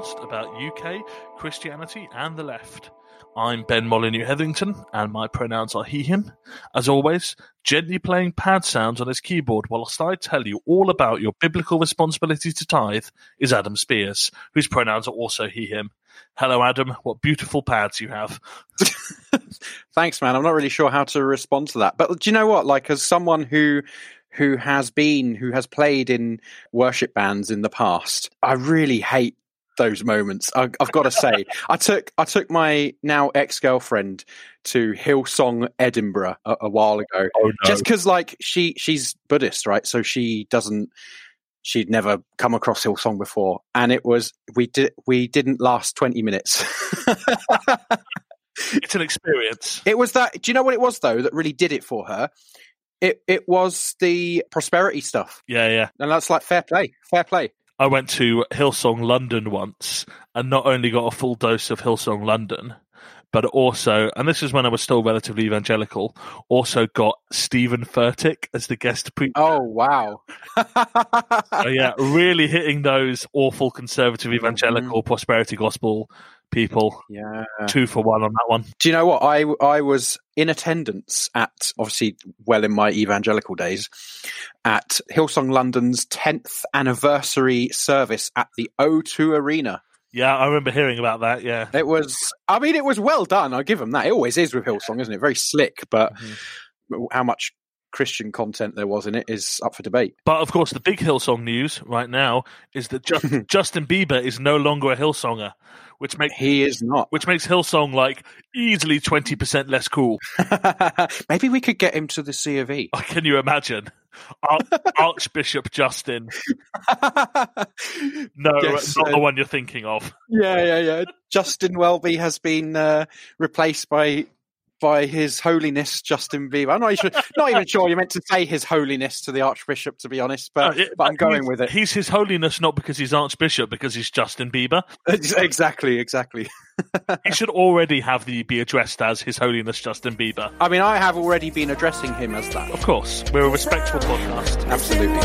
podcast about UK, Christianity, and the left. I'm Ben Molyneux Hetherington, and my pronouns are he, him. As always, gently playing pad sounds on his keyboard whilst I tell you all about your biblical responsibility to tithe is Adam Spears, whose pronouns are also he, him. Hello, Adam. What beautiful pads you have. Thanks, man. I'm not really sure how to respond to that. But do you know what? Like, as someone who who has been who has played in worship bands in the past, I really hate those moments. I, have got to say, I took I took my now ex girlfriend to Hillsong Edinburgh a, a while ago, Oh, no. just because like she she's Buddhist, right? So she doesn't she'd never come across Hillsong before, and it was we did we didn't last twenty minutes. It's an experience. It was that. Do you know what it was though that really did it for her? It it was the prosperity stuff, Yeah, yeah. and that's like fair play, fair play. I went to Hillsong London once and not only got a full dose of Hillsong London, but also, and this is when I was still relatively evangelical, also got Steven Furtick as the guest preacher. Oh wow! So, yeah, really hitting those awful conservative evangelical mm-hmm. prosperity gospel people. yeah. Two for one on that one. Do you know what? I I was in attendance at obviously well in my evangelical days at Hillsong London's tenth anniversary service at the O2 Arena. Yeah, I remember hearing about that. Yeah. It was, I mean, it was well done. I give them that. It always is with Hillsong, isn't it? Very slick, but mm-hmm. how much Christian content there was in it is up for debate. But of course, the big Hillsong news right now is that Ju- Justin Bieber is no longer a Hillsonger, which makes He is not. which makes Hillsong like easily twenty percent less cool. Maybe we could get him to the C of E. Can you imagine? Ar- Archbishop Justin. No, Yes, not uh, the one you're thinking of. yeah, yeah, yeah. Justin Welby has been uh, replaced by by His Holiness Justin Bieber. I'm not even, not even sure you meant to say His Holiness to the Archbishop, to be honest, but, No, it- but I'm uh, going with it. He's His Holiness not because he's Archbishop, because he's Justin Bieber. exactly, exactly. He should already have the be addressed as His Holiness Justin Bieber. I mean, I have already been addressing him as that. Of course, we're a respectful podcast. Absolutely.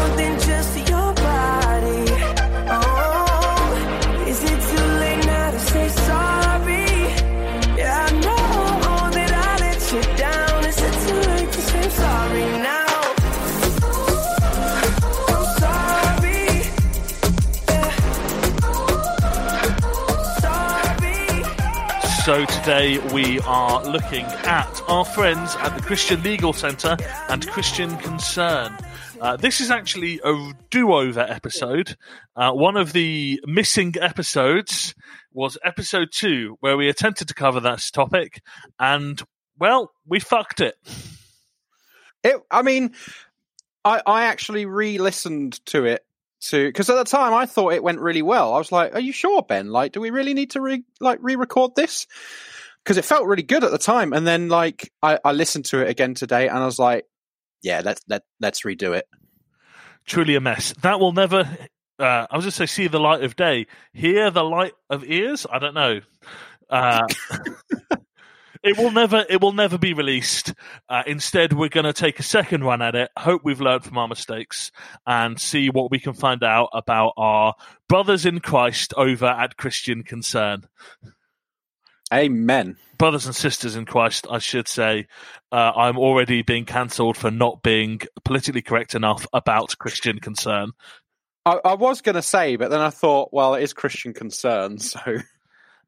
So today we are looking at our friends at the Christian Legal Centre and Christian Concern. Uh, this is actually a do-over episode. Uh, one of the missing episodes was episode two, where we attempted to cover this topic, and well, we fucked it. It, I mean, I, I actually re-listened to it to because at the time I thought it went really well. I was like, "Are you sure, Ben? Like, do we really need to re like re-record this?" Because it felt really good at the time, and then like I, I listened to it again today, and I was like, "Yeah, let's let let's redo it." Truly a mess. That will never. Uh, I was just say see the light of day. Hear the light of ears. I don't know. Uh, it will never. It will never be released. Uh, instead, we're going to take a second run at it. Hope we've learned from our mistakes and see what we can find out about our brothers in Christ over at Christian Concern. Amen. Brothers and sisters in Christ, I should say. Uh, I'm already being cancelled for not being politically correct enough about Christian Concern. I, I was going to say, but then I thought, well, it is Christian concern, so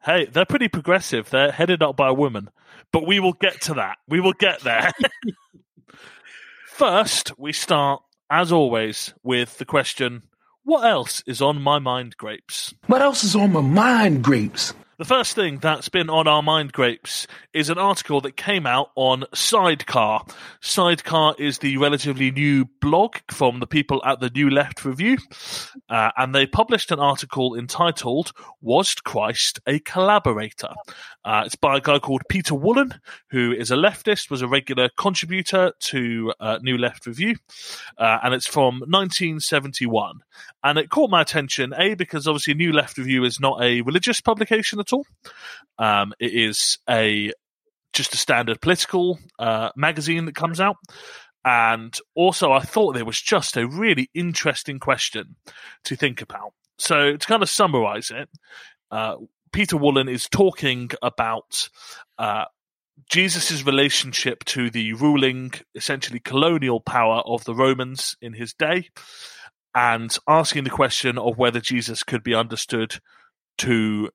Hey, they're pretty progressive. They're headed up by a woman. But we will get to that. We will get there. First, we start, as always, with the question What else is on my mind, Grapes? What else is on my mind, grapes? The first thing that's been on our mind, Grapes, is an article that came out on Sidecar. Sidecar is the relatively new blog from the people at the New Left Review, uh, and they published an article entitled Was Christ a Collaborator? Uh, it's by a guy called Peter Wollen, who is a leftist, was a regular contributor to uh, New Left Review, uh, and it's from 1971. And it caught my attention, A, because obviously New Left Review is not a religious publication Um, it is a just a standard political uh, magazine that comes out. And also, I thought there was just a really interesting question to think about. So to kind of summarize it, uh, Peter Wollen is talking about uh, Jesus' relationship to the ruling, essentially colonial power of the Romans in his day, and asking the question of whether Jesus could be understood to,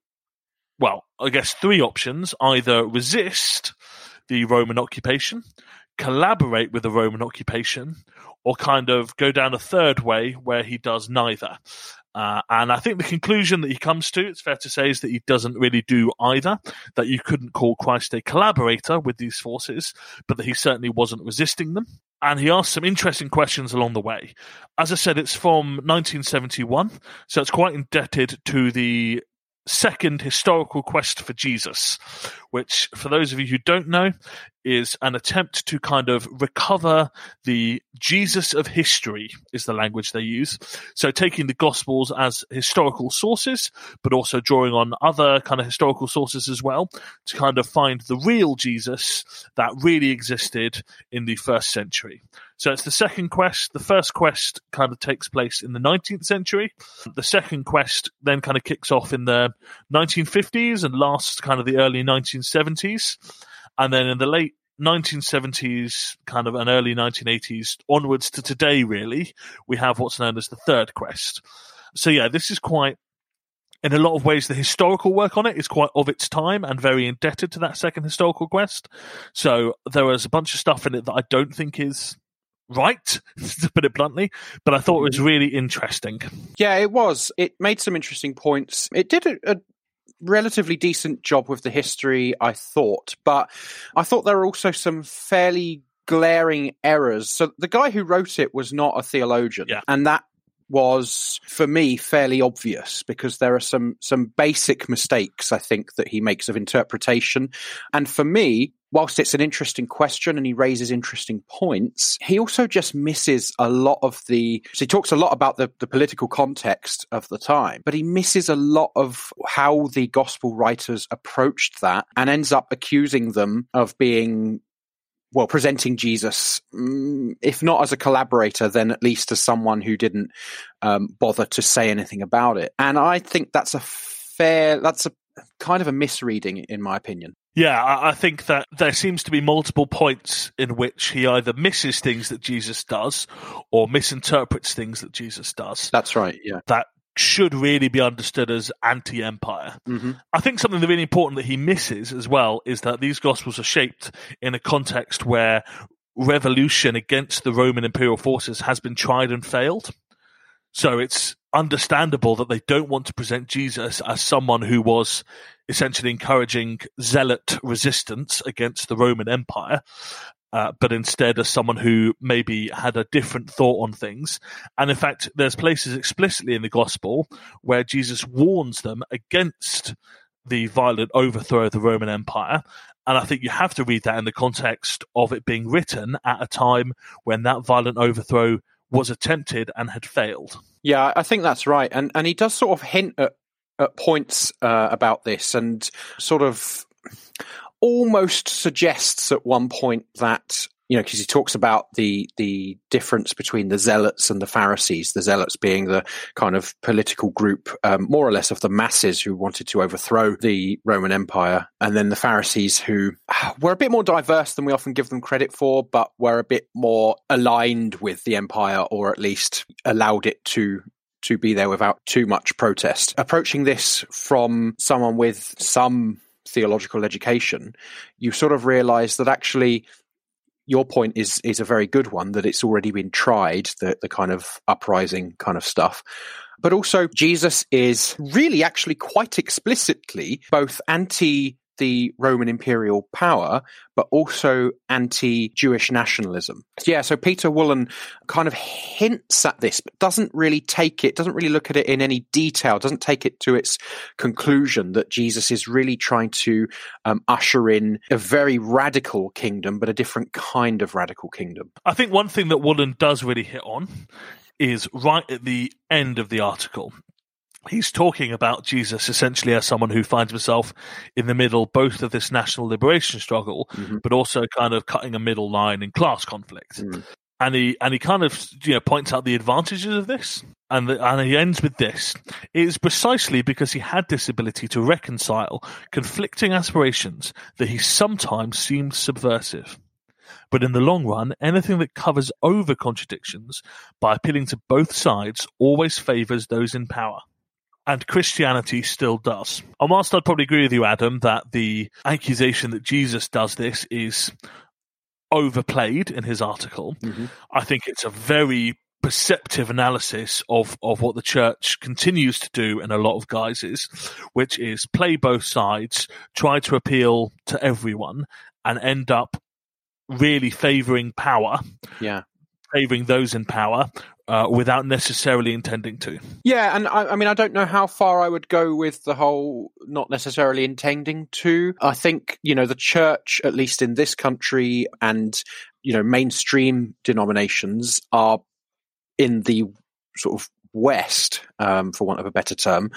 well, I guess three options either resist the Roman occupation, collaborate with the Roman occupation, or kind of go down a third way where he does neither. Uh, and I think the conclusion that he comes to, it's fair to say, is that he doesn't really do either. That you couldn't call Christ a collaborator with these forces, but that he certainly wasn't resisting them. And he asks some interesting questions along the way. As I said, it's from 1971, so it's quite indebted to the second historical quest for Jesus, which, for those of you who don't know, is an attempt to kind of recover the Jesus of history, is the language they use. So taking the Gospels as historical sources, but also drawing on other kind of historical sources as well to kind of find the real Jesus that really existed in the first century. So it's the second quest. The first quest kind of takes place in the 19th century. The second quest then kind of kicks off in the 1950s and lasts kind of the early 1970s. And then in the late 1970s, kind of an early 1980s onwards to today, really, we have what's known as the third quest. So yeah, this is quite in a lot of ways, the historical work on it is quite of its time and very indebted to that second historical quest. So there was a bunch of stuff in it that I don't think is right, to put it bluntly, but I thought it was mm. really interesting. Yeah, it was. It made some interesting points. It did a, a relatively decent job with the history, I thought, but I thought there were also some fairly glaring errors. So the guy who wrote it was not a theologian, Yeah. and that was for me fairly obvious because there are some some basic mistakes I think that he makes of interpretation. And for me whilst it's an interesting question and he raises interesting points he also just misses a lot of the so he talks a lot about the, the political context of the time but he misses a lot of how the gospel writers approached that and ends up accusing them of being well, presenting Jesus, mm, if not as a collaborator, then at least as someone who didn't um, bother to say anything about it. And I think that's a fair, that's a kind of a misreading, in my opinion. Yeah, I, I think that there seems to be multiple points in which he either misses things that Jesus does or misinterprets things that Jesus does That's right. Yeah. that should really be understood as anti empire. hmm I think something really important that he misses as well is that these gospels are shaped in a context where revolution against the Roman imperial forces has been tried and failed. So it's understandable that they don't want to present Jesus as someone who was essentially encouraging zealot resistance against the Roman Empire, uh, but instead as someone who maybe had a different thought on things. And in fact, there's places explicitly in the gospel where Jesus warns them against the violent overthrow of the Roman Empire. And I think you have to read that in the context of it being written at a time when that violent overthrow was attempted and had failed. Yeah, I think that's right. And and he does sort of hint at, at points uh, about this and sort of almost suggests at one point that you know because he talks about the the difference between the zealots and the pharisees the zealots being the kind of political group um, more or less of the masses who wanted to overthrow the roman empire and then the pharisees who were a bit more diverse than we often give them credit for but were a bit more aligned with the empire or at least allowed it to to be there without too much protest. Approaching this from someone with some theological education you sort of realize that actually your point is is a very good one that it's already been tried the the kind of uprising kind of stuff. But also Jesus is really actually quite explicitly both anti the Roman imperial power, but also anti Jewish nationalism. Yeah, so Peter Wollen kind of hints at this, but doesn't really take it, doesn't really look at it in any detail, doesn't take it to its conclusion that Jesus is really trying to um, usher in a very radical kingdom, but a different kind of radical kingdom. I think one thing that Wollen does really hit on is right at the end of the article. He's talking about Jesus essentially as someone who finds himself in the middle both of this national liberation struggle, Mhm. but also kind of cutting a middle line in class conflict. Mm. And he and he kind of you know points out the advantages of this. and, the, and he ends with this. It is precisely because he had this ability to reconcile conflicting aspirations that he sometimes seemed subversive. But in the long run, anything that covers over contradictions by appealing to both sides always favours those in power. And Christianity still does. And whilst I'd probably agree with you, Adam, that the accusation that Jesus does this is overplayed in his article, mm-hmm. I think it's a very perceptive analysis of, of what the church continues to do in a lot of guises, which is play both sides, try to appeal to everyone, and end up really favouring power, Yeah. Favouring those in power, uh, without necessarily intending to. Yeah, and I, I mean, I don't know how far I would go with the whole not necessarily intending to. I think, you know, the church, at least in this country and, you know, mainstream denominations are in the sort of West, um, for want of a better term,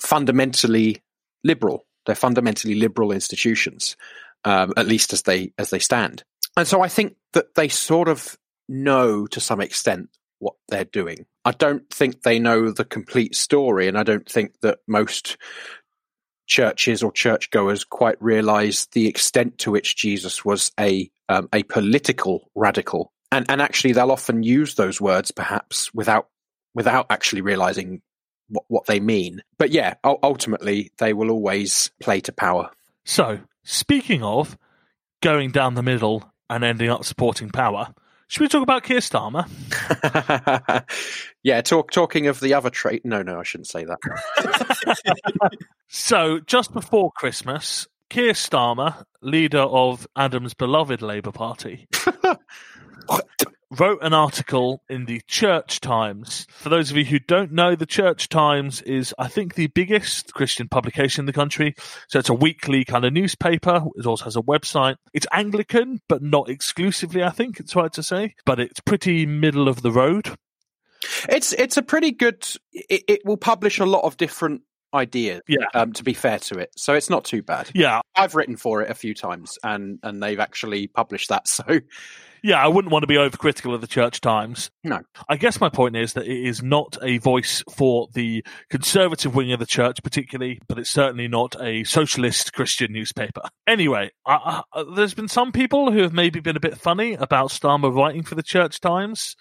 fundamentally liberal. They're fundamentally liberal institutions, um, at least as they as they stand. And so I think that they sort of know to some extent what they're doing. I don't think they know the complete story, and I don't think that most churches or churchgoers quite realize the extent to which Jesus was a um, a political radical. And and actually, they'll often use those words perhaps without without actually realizing what, what they mean. But yeah, ultimately, they will always play to power. So, speaking of going down the middle and ending up supporting power, should we talk about Keir Starmer? yeah, talk talking of the other trait. No, no, I shouldn't say that. So, just before Christmas, Keir Starmer, leader of Adam's beloved Labour Party, wrote an article in the Church Times. For those of you who don't know, the Church Times is, I think, the biggest Christian publication in the country. So it's a weekly kind of newspaper. It also has a website. It's Anglican, but not exclusively, I think it's right to say. But it's pretty middle of the road. It's it's a pretty good. It, it will publish a lot of different ideas. Yeah. Um, to be fair to it, so it's not too bad. Yeah, I've written for it a few times, and and they've actually published that. So Yeah, I wouldn't want to be overcritical of the Church Times. No. I guess my point is that it is not a voice for the conservative wing of the church, particularly, but it's certainly not a socialist Christian newspaper. Anyway, I, I, there's been some people who have maybe been a bit funny about Starmer writing for the Church Times.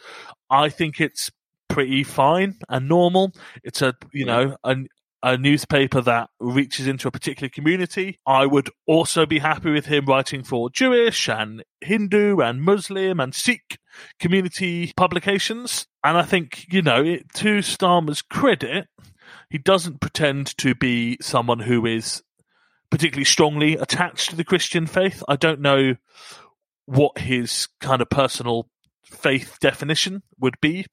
I think it's pretty fine and normal. It's a, you know, a, a newspaper that reaches into a particular community. I would also be happy with him writing for Jewish and Hindu and Muslim and Sikh community publications. And I think, you know, it, to Starmer's credit, he doesn't pretend to be someone who is particularly strongly attached to the Christian faith. I don't know what his kind of personal faith definition would be,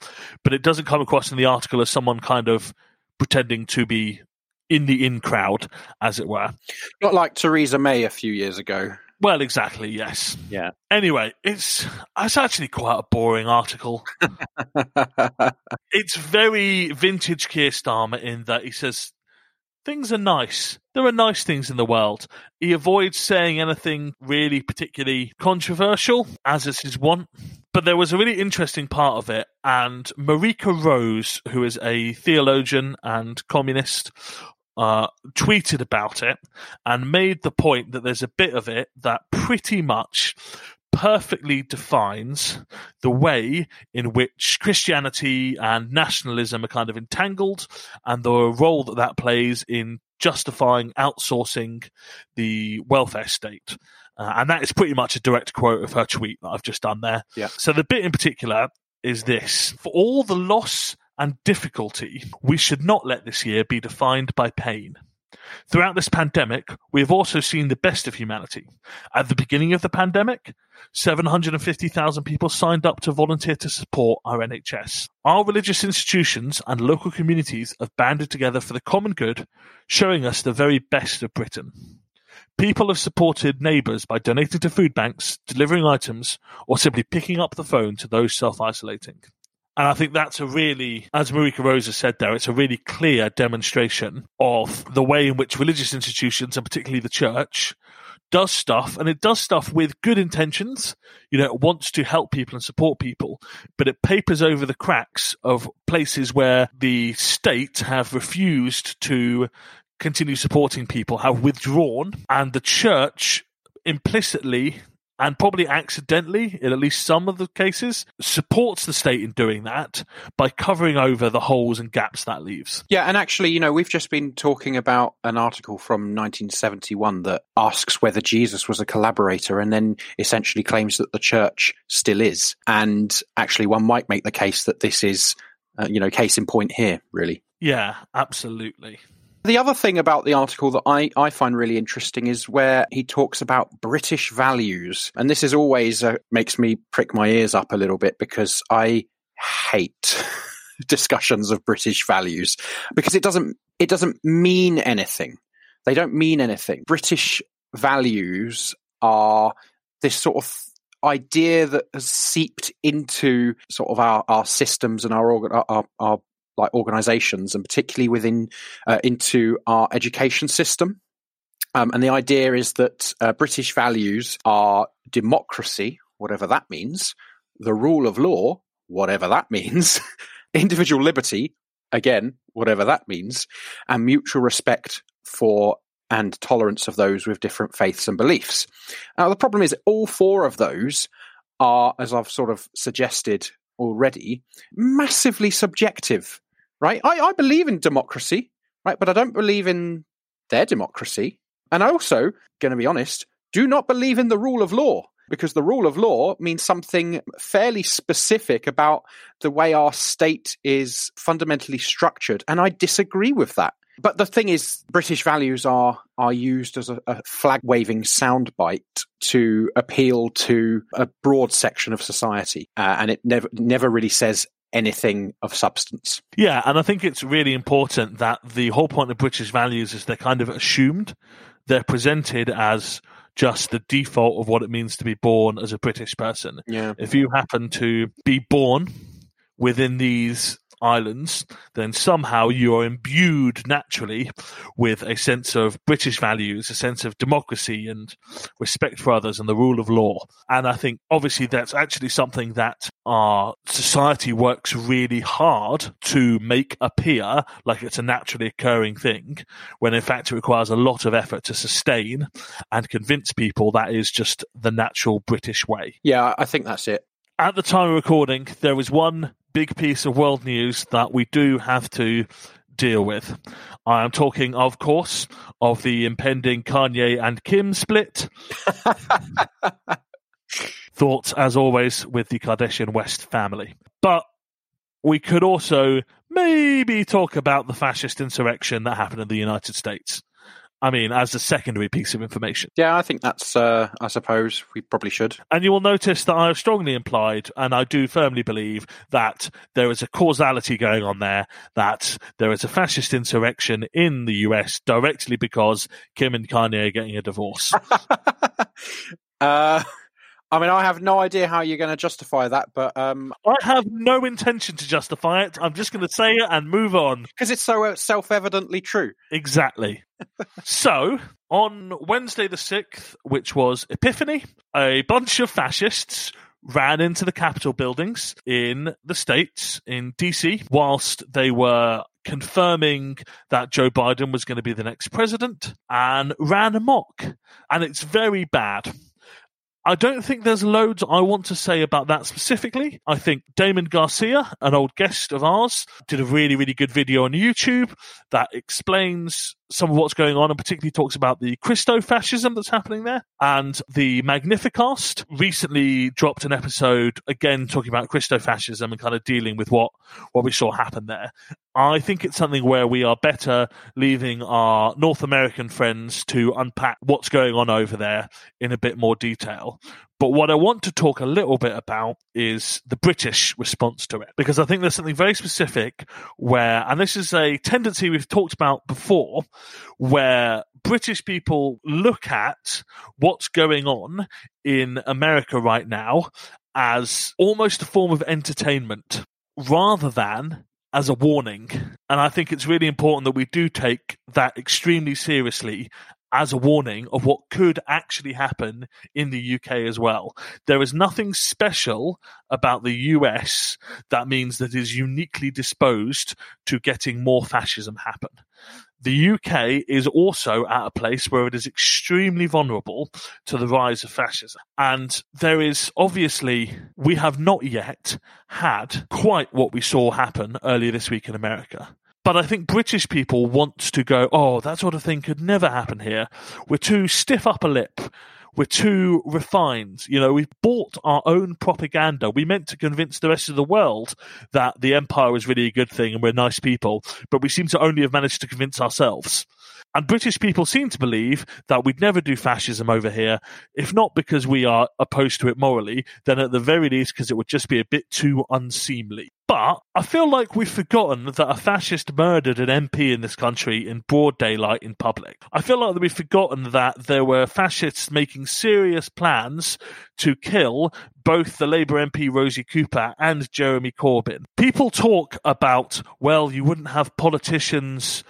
but it doesn't come across in the article as someone kind of pretending to be in the in crowd, as it were. not like Theresa May a few years ago. Well, exactly, yes. Yeah. Anyway, it's it's actually quite a boring article. It's very vintage Keir Starmer in that he says things are nice. There are nice things in the world. He avoids saying anything really particularly controversial, as is his wont. But there was a really interesting part of it, and Marika Rose, who is a theologian and communist, uh, tweeted about it and made the point that there's a bit of it that pretty much perfectly defines the way in which Christianity and nationalism are kind of entangled and the role that that plays in justifying outsourcing the welfare state. Uh, and that is pretty much a direct quote of her tweet that I've just done there. Yeah. So the bit in particular is this For all the loss and difficulty, we should not let this year be defined by pain. Throughout this pandemic, we have also seen the best of humanity. At the beginning of the pandemic, 750,000 people signed up to volunteer to support our NHS. Our religious institutions and local communities have banded together for the common good, showing us the very best of Britain. People have supported neighbours by donating to food banks, delivering items, or simply picking up the phone to those self isolating. And I think that's a really, as Marika Rose said there, it's a really clear demonstration of the way in which religious institutions, and particularly the church, does stuff and it does stuff with good intentions. You know, it wants to help people and support people, but it papers over the cracks of places where the state have refused to continue supporting people, have withdrawn, and the church implicitly and probably accidentally, in at least some of the cases, supports the state in doing that by covering over the holes and gaps that leaves. Yeah, and actually, you know, we've just been talking about an article from 1971 that asks whether Jesus was a collaborator and then essentially claims that the church still is. And actually, one might make the case that this is, uh, you know, case in point here, really. Yeah, absolutely. The other thing about the article that I, I find really interesting is where he talks about British values. And this is always uh, makes me prick my ears up a little bit because I hate discussions of British values because it doesn't it doesn't mean anything. They don't mean anything. British values are this sort of idea that has seeped into sort of our, our systems and our, our, our like organizations and particularly within uh, into our education system. Um, and the idea is that uh, British values are democracy, whatever that means, the rule of law, whatever that means, individual liberty, again, whatever that means, and mutual respect for and tolerance of those with different faiths and beliefs. Now, the problem is all four of those are, as I've sort of suggested already, massively subjective right? I, I believe in democracy, right? But I don't believe in their democracy. And I also, going to be honest, do not believe in the rule of law because the rule of law means something fairly specific about the way our state is fundamentally structured. And I disagree with that. But the thing is, British values are are used as a, a flag waving soundbite to appeal to a broad section of society, uh, and it never never really says anything of substance. Yeah, and I think it's really important that the whole point of British values is they're kind of assumed. They're presented as just the default of what it means to be born as a British person. Yeah. If you happen to be born within these islands, then somehow you are imbued naturally with a sense of British values, a sense of democracy and respect for others and the rule of law. And I think obviously that's actually something that our society works really hard to make appear like it's a naturally occurring thing, when in fact it requires a lot of effort to sustain and convince people that is just the natural British way. Yeah, I think that's it. At the time of recording, there was one big piece of world news that we do have to deal with. I am talking, of course, of the impending Kanye and Kim split. Thoughts, as always, with the Kardashian West family. But we could also maybe talk about the fascist insurrection that happened in the United States. I mean, as a secondary piece of information. Yeah, I think that's, uh, I suppose we probably should. And you will notice that I have strongly implied, and I do firmly believe, that there is a causality going on there, that there is a fascist insurrection in the US directly because Kim and Kanye are getting a divorce. uh, I mean, I have no idea how you're going to justify that, but um, I have no intention to justify it. I'm just going to say it and move on. because it's so uh, self-evidently true. Exactly. so, on Wednesday the 6th, which was Epiphany, a bunch of fascists ran into the Capitol buildings in the States, in DC, whilst they were confirming that Joe Biden was going to be the next president and ran amok. And it's very bad. I don't think there's loads I want to say about that specifically. I think Damon Garcia, an old guest of ours, did a really, really good video on YouTube that explains some of what's going on and particularly talks about the Christo-fascism that's happening there. And the Magnificast recently dropped an episode again talking about Christo-fascism and kind of dealing with what, what we saw happen there. I think it's something where we are better leaving our North American friends to unpack what's going on over there in a bit more detail. But what I want to talk a little bit about is the British response to it, because I think there's something very specific where, and this is a tendency we've talked about before, where British people look at what's going on in America right now as almost a form of entertainment rather than as a warning. And I think it's really important that we do take that extremely seriously as a warning of what could actually happen in the UK as well. There is nothing special about the US that means that is uniquely disposed to getting more fascism happen. The UK is also at a place where it is extremely vulnerable to the rise of fascism. And there is obviously, we have not yet had quite what we saw happen earlier this week in America. But I think British people want to go, oh, that sort of thing could never happen here. We're too stiff upper lip. We're too refined. You know, we've bought our own propaganda. We meant to convince the rest of the world that the empire was really a good thing and we're nice people, but we seem to only have managed to convince ourselves. And British people seem to believe that we'd never do fascism over here, if not because we are opposed to it morally, then at the very least because it would just be a bit too unseemly. But I feel like we've forgotten that a fascist murdered an MP in this country in broad daylight in public. I feel like we've forgotten that there were fascists making serious plans to kill both the Labour MP Rosie Cooper and Jeremy Corbyn. People talk about, well, you wouldn't have politicians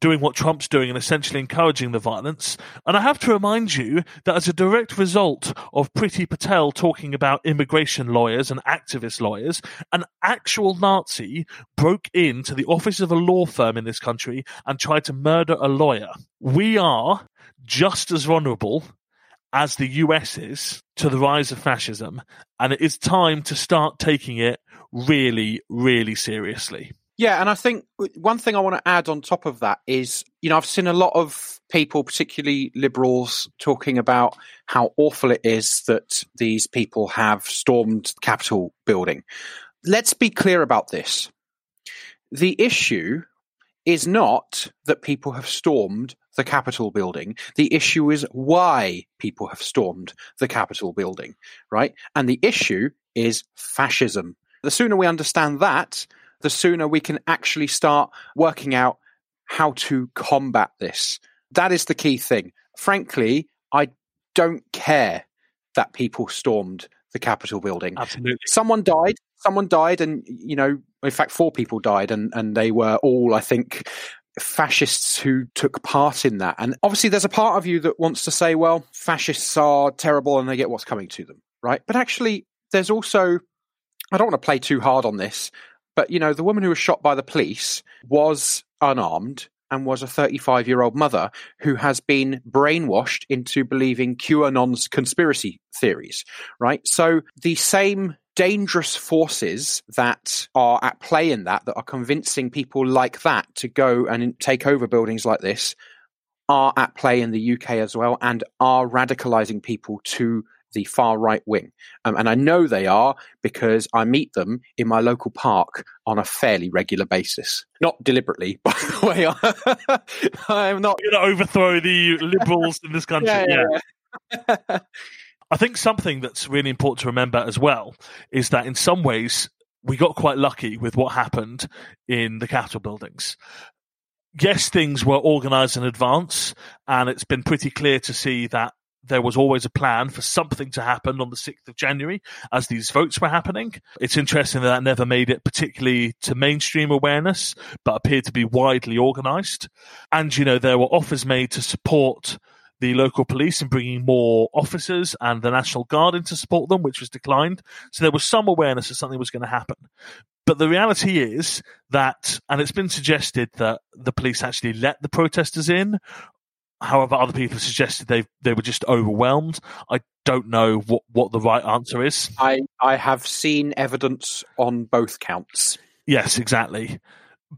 doing what Trump's doing and essentially encouraging the violence. And I have to remind you that as a direct result of Priti Patel talking about immigration lawyers and activist lawyers, an actual Nazi broke into the office of a law firm in this country and tried to murder a lawyer. We are just as vulnerable as the US is to the rise of fascism, and it is time to start taking it really, really seriously. Yeah, and I think one thing I want to add on top of that is, you know, I've seen a lot of people, particularly liberals, talking about how awful it is that these people have stormed the Capitol building. Let's be clear about this. The issue is not that people have stormed the Capitol building. The issue is why people have stormed the Capitol building, right? And the issue is fascism. The sooner we understand that, the sooner we can actually start working out how to combat this. That is the key thing. Frankly, I don't care that people stormed the Capitol building. Absolutely. Someone died. Someone died, and you know, in fact, four people died, and and they were all, I think, fascists who took part in that. And obviously, there's a part of you that wants to say, well, fascists are terrible, and they get what's coming to them, right? But actually, there's also I don't want to play too hard on this, but you know, the woman who was shot by the police was unarmed and was a 35 year old mother who has been brainwashed into believing QAnon's conspiracy theories, right? So the same dangerous forces that are at play in that, that are convincing people like that to go and take over buildings like this, are at play in the UK as well and are radicalizing people to the far right wing. Um, and I know they are because I meet them in my local park on a fairly regular basis. Not deliberately, by the way. I'm not. Going to overthrow the liberals in this country. Yeah, yeah, yeah. I think something that's really important to remember as well is that in some ways we got quite lucky with what happened in the Capitol buildings. Yes, things were organized in advance, and it's been pretty clear to see that there was always a plan for something to happen on the 6th of January as these votes were happening. It's interesting that that never made it particularly to mainstream awareness, but appeared to be widely organized. And, you know, there were offers made to support the local police in bringing more officers and the National Guard in to support them, which was declined. So there was some awareness that something was going to happen. But the reality is that, and it's been suggested that the police actually let the protesters in, However, other people suggested they they were just overwhelmed. I don't know what, what the right answer is. I, I have seen evidence on both counts. Yes, exactly.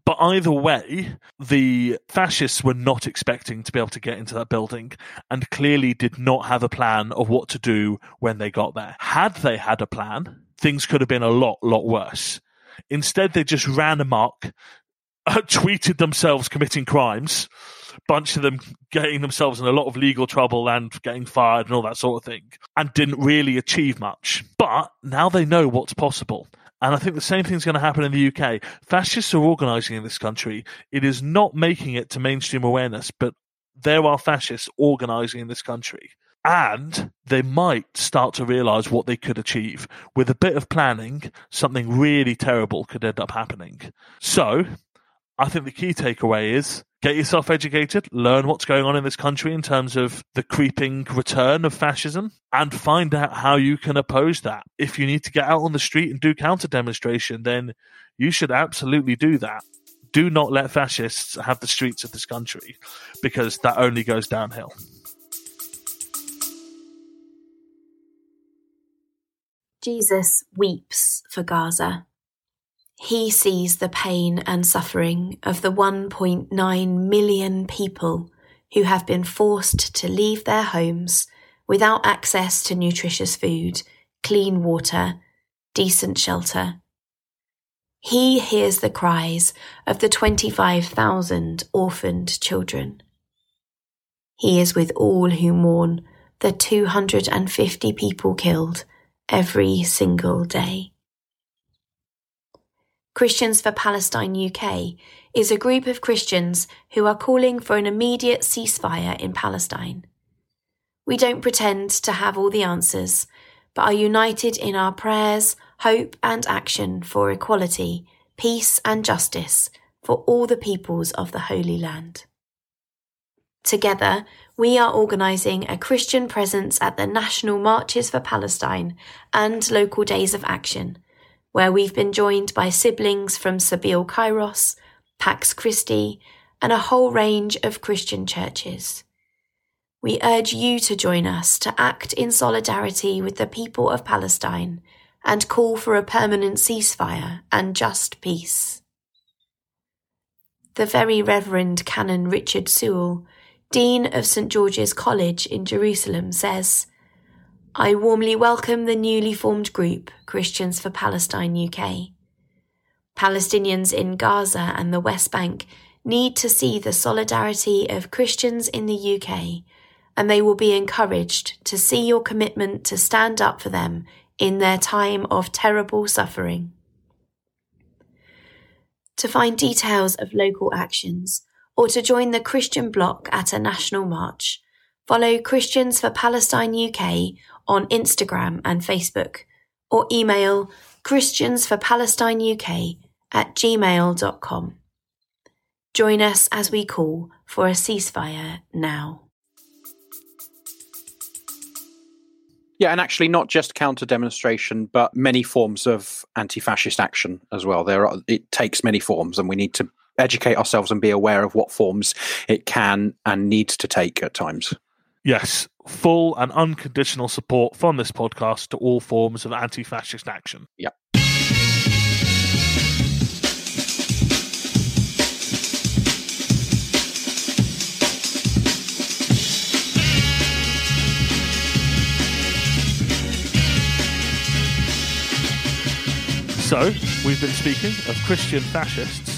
But either way, the fascists were not expecting to be able to get into that building and clearly did not have a plan of what to do when they got there. Had they had a plan, things could have been a lot, lot worse. Instead, they just ran amok, tweeted themselves committing crimes, bunch of them getting themselves in a lot of legal trouble and getting fired and all that sort of thing, and didn't really achieve much. But now they know what's possible. And I think the same thing's going to happen in the UK. Fascists are organising in this country. It is not making it to mainstream awareness, but there are fascists organising in this country. And they might start to realise what they could achieve. With a bit of planning, something really terrible could end up happening. So, I think the key takeaway is get yourself educated, learn what's going on in this country in terms of the creeping return of fascism, and find out how you can oppose that. If you need to get out on the street and do counter demonstration, then you should absolutely do that. Do not let fascists have the streets of this country because that only goes downhill. Jesus weeps for Gaza. He sees the pain and suffering of the 1.9 million people who have been forced to leave their homes without access to nutritious food, clean water, decent shelter. He hears the cries of the 25,000 orphaned children. He is with all who mourn the 250 people killed every single day. Christians for Palestine UK is a group of Christians who are calling for an immediate ceasefire in Palestine. We don't pretend to have all the answers, but are united in our prayers, hope, and action for equality, peace, and justice for all the peoples of the Holy Land. Together, we are organising a Christian presence at the National Marches for Palestine and local days of action, where we've been joined by siblings from Sabeel Kairos, Pax Christi, and a whole range of Christian churches. We urge you to join us to act in solidarity with the people of Palestine and call for a permanent ceasefire and just peace. The Very Reverend Canon Richard Sewell Dean of St George's College in Jerusalem, says, I warmly welcome the newly formed group, Christians for Palestine UK. Palestinians in Gaza and the West Bank need to see the solidarity of Christians in the UK, and they will be encouraged to see your commitment to stand up for them in their time of terrible suffering. To find details of local actions, or to join the Christian bloc at a national march, follow Christians for Palestine UK on Instagram and Facebook, or email Christians for Palestine UK at gmail.com. Join us as we call for a ceasefire now. Yeah, and actually not just counter demonstration, but many forms of anti-fascist action as well. There are it takes many forms, and we need to educate ourselves and be aware of what forms it can and needs to take at times. Yes, full and unconditional support from this podcast to all forms of anti fascist action. Yeah. So, we've been speaking of Christian fascists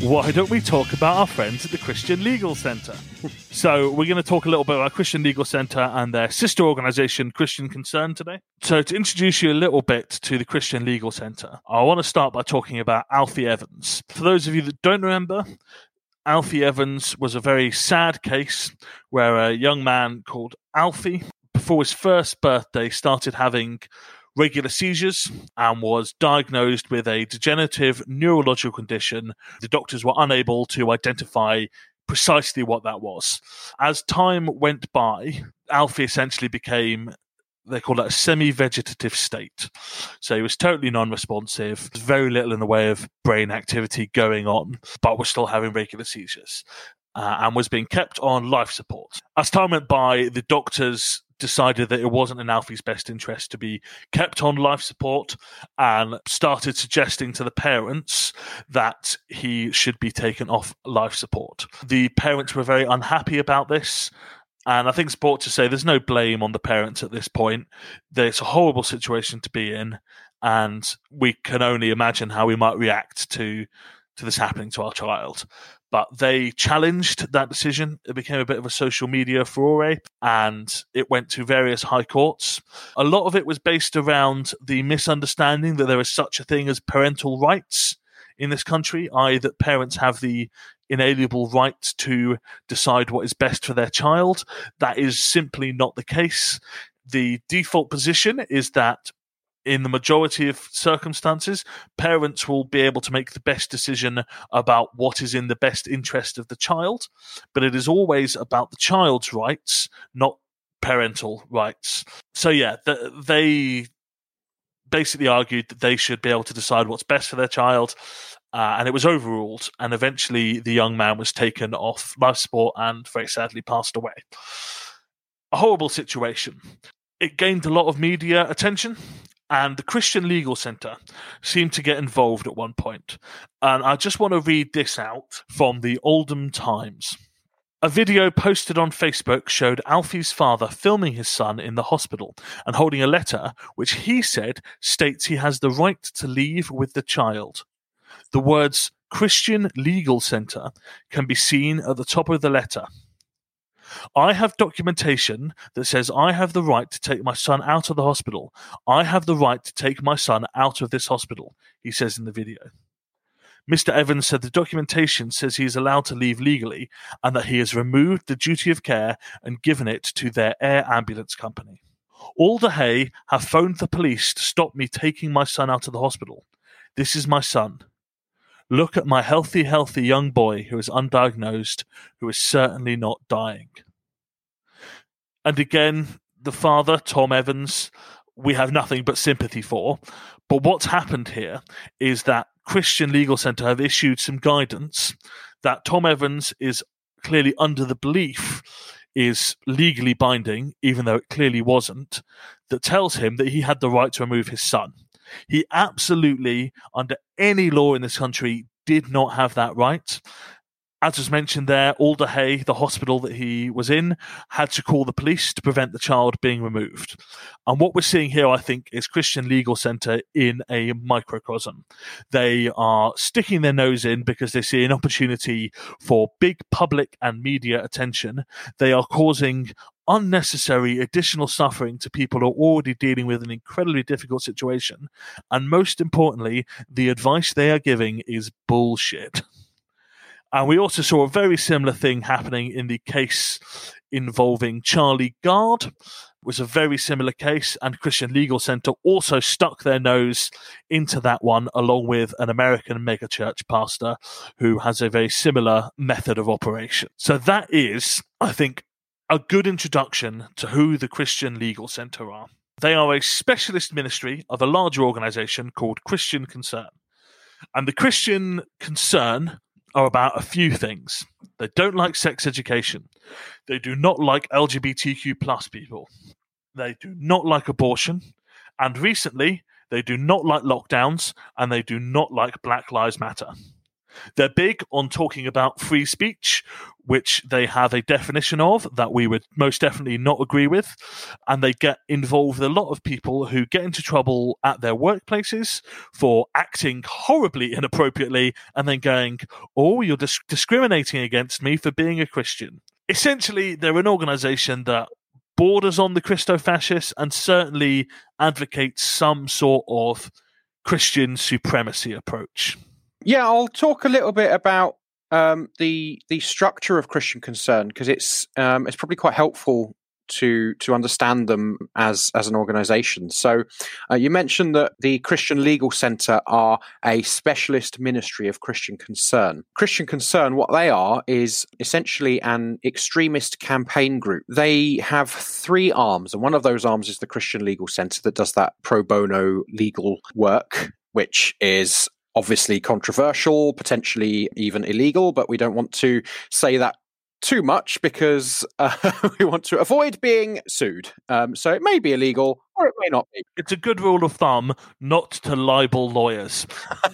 why don't we talk about our friends at the Christian Legal Centre? so, we're going to talk a little bit about Christian Legal Centre and their sister organisation, Christian Concern, today. So, to introduce you a little bit to the Christian Legal Centre, I want to start by talking about Alfie Evans. For those of you that don't remember, Alfie Evans was a very sad case where a young man called Alfie, before his first birthday, started having regular seizures and was diagnosed with a degenerative neurological condition. The doctors were unable to identify precisely what that was. As time went by, Alfie essentially became they call it a semi-vegetative state. So he was totally non-responsive, very little in the way of brain activity going on, but was still having regular seizures. Uh, and was being kept on life support. As time went by, the doctors decided that it wasn't in Alfie's best interest to be kept on life support and started suggesting to the parents that he should be taken off life support. The parents were very unhappy about this. And I think it's important to say there's no blame on the parents at this point. It's a horrible situation to be in, and we can only imagine how we might react to to this happening to our child but they challenged that decision. It became a bit of a social media furore and it went to various high courts. A lot of it was based around the misunderstanding that there is such a thing as parental rights in this country, i.e., that parents have the inalienable right to decide what is best for their child. That is simply not the case. The default position is that in the majority of circumstances, parents will be able to make the best decision about what is in the best interest of the child, but it is always about the child's rights, not parental rights. So, yeah, th- they basically argued that they should be able to decide what's best for their child. Uh, and it was overruled, and eventually the young man was taken off life support and very sadly passed away. A horrible situation. It gained a lot of media attention, and the Christian Legal Center seemed to get involved at one point. And I just want to read this out from the Oldham Times. A video posted on Facebook showed Alfie's father filming his son in the hospital and holding a letter which he said states he has the right to leave with the child. The words Christian Legal Center can be seen at the top of the letter. I have documentation that says I have the right to take my son out of the hospital. I have the right to take my son out of this hospital, he says in the video. Mr. Evans said the documentation says he is allowed to leave legally and that he has removed the duty of care and given it to their air ambulance company. Alder Hey have phoned the police to stop me taking my son out of the hospital. This is my son. Look at my healthy, healthy young boy who is undiagnosed, who is certainly not dying. And again, the father, Tom Evans, we have nothing but sympathy for. But what's happened here is that Christian Legal Center have issued some guidance that Tom Evans is clearly under the belief is legally binding, even though it clearly wasn't, that tells him that he had the right to remove his son. He absolutely, under any law in this country, did not have that right as was mentioned there, Alder Hey, the hospital that he was in, had to call the police to prevent the child being removed. And what we're seeing here, I think, is Christian Legal Center in a microcosm. They are sticking their nose in because they see an opportunity for big public and media attention. They are causing unnecessary additional suffering to people who are already dealing with an incredibly difficult situation. And most importantly, the advice they are giving is bullshit. And we also saw a very similar thing happening in the case involving Charlie Gard. It was a very similar case, and Christian Legal Center also stuck their nose into that one, along with an American megachurch pastor who has a very similar method of operation. So that is, I think, a good introduction to who the Christian Legal Center are. They are a specialist ministry of a larger organization called Christian Concern. And the Christian Concern are about a few things. They don't like sex education. They do not like LGBTQ plus people. They do not like abortion. And recently, they do not like lockdowns and they do not like Black Lives Matter. They're big on talking about free speech, which they have a definition of that we would most definitely not agree with. And they get involved with a lot of people who get into trouble at their workplaces for acting horribly inappropriately and then going, Oh, you're dis- discriminating against me for being a Christian. Essentially, they're an organization that borders on the Christo fascists and certainly advocates some sort of Christian supremacy approach. Yeah, I'll talk a little bit about um, the the structure of Christian Concern because it's um, it's probably quite helpful to to understand them as as an organization. So uh, you mentioned that the Christian Legal Center are a specialist ministry of Christian concern. Christian concern what they are is essentially an extremist campaign group. They have three arms and one of those arms is the Christian Legal Center that does that pro bono legal work which is obviously controversial, potentially even illegal, but we don't want to say that too much because uh, we want to avoid being sued. Um, so it may be illegal or it may not be. It's a good rule of thumb not to libel lawyers.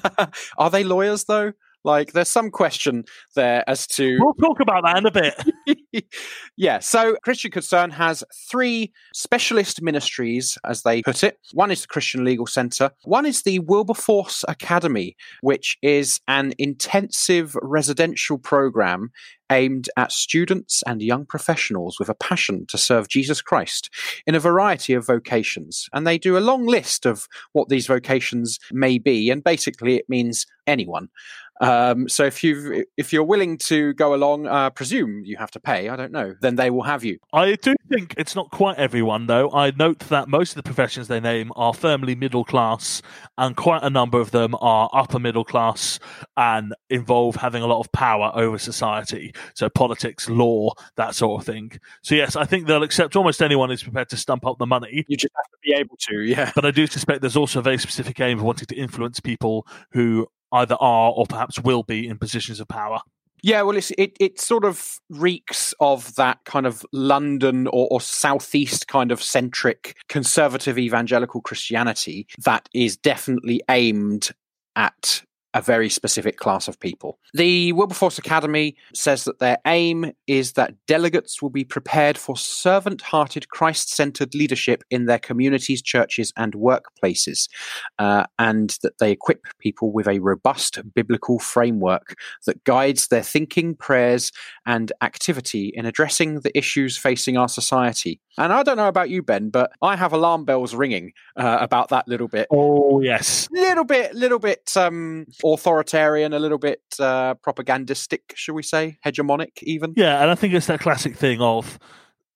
Are they lawyers though? Like, there's some question there as to. We'll talk about that in a bit. yeah, so Christian Concern has three specialist ministries, as they put it. One is the Christian Legal Center, one is the Wilberforce Academy, which is an intensive residential program aimed at students and young professionals with a passion to serve Jesus Christ in a variety of vocations. And they do a long list of what these vocations may be, and basically it means anyone. Um, so if you if you're willing to go along, uh, presume you have to pay. I don't know. Then they will have you. I do think it's not quite everyone, though. I note that most of the professions they name are firmly middle class, and quite a number of them are upper middle class and involve having a lot of power over society. So politics, law, that sort of thing. So yes, I think they'll accept almost anyone who's prepared to stump up the money. You just have to be able to. Yeah. But I do suspect there's also a very specific aim of wanting to influence people who either are or perhaps will be in positions of power. Yeah, well, it's, it it sort of reeks of that kind of London or, or southeast kind of centric conservative evangelical Christianity that is definitely aimed at a very specific class of people. The Wilberforce Academy says that their aim is that delegates will be prepared for servant hearted, Christ centered leadership in their communities, churches, and workplaces, uh, and that they equip people with a robust biblical framework that guides their thinking, prayers, and activity in addressing the issues facing our society. And I don't know about you, Ben, but I have alarm bells ringing uh, about that little bit Oh, yes. little bit, little bit um, authoritarian, a little bit uh, propagandistic, shall we say, hegemonic, even. Yeah, and I think it's that classic thing of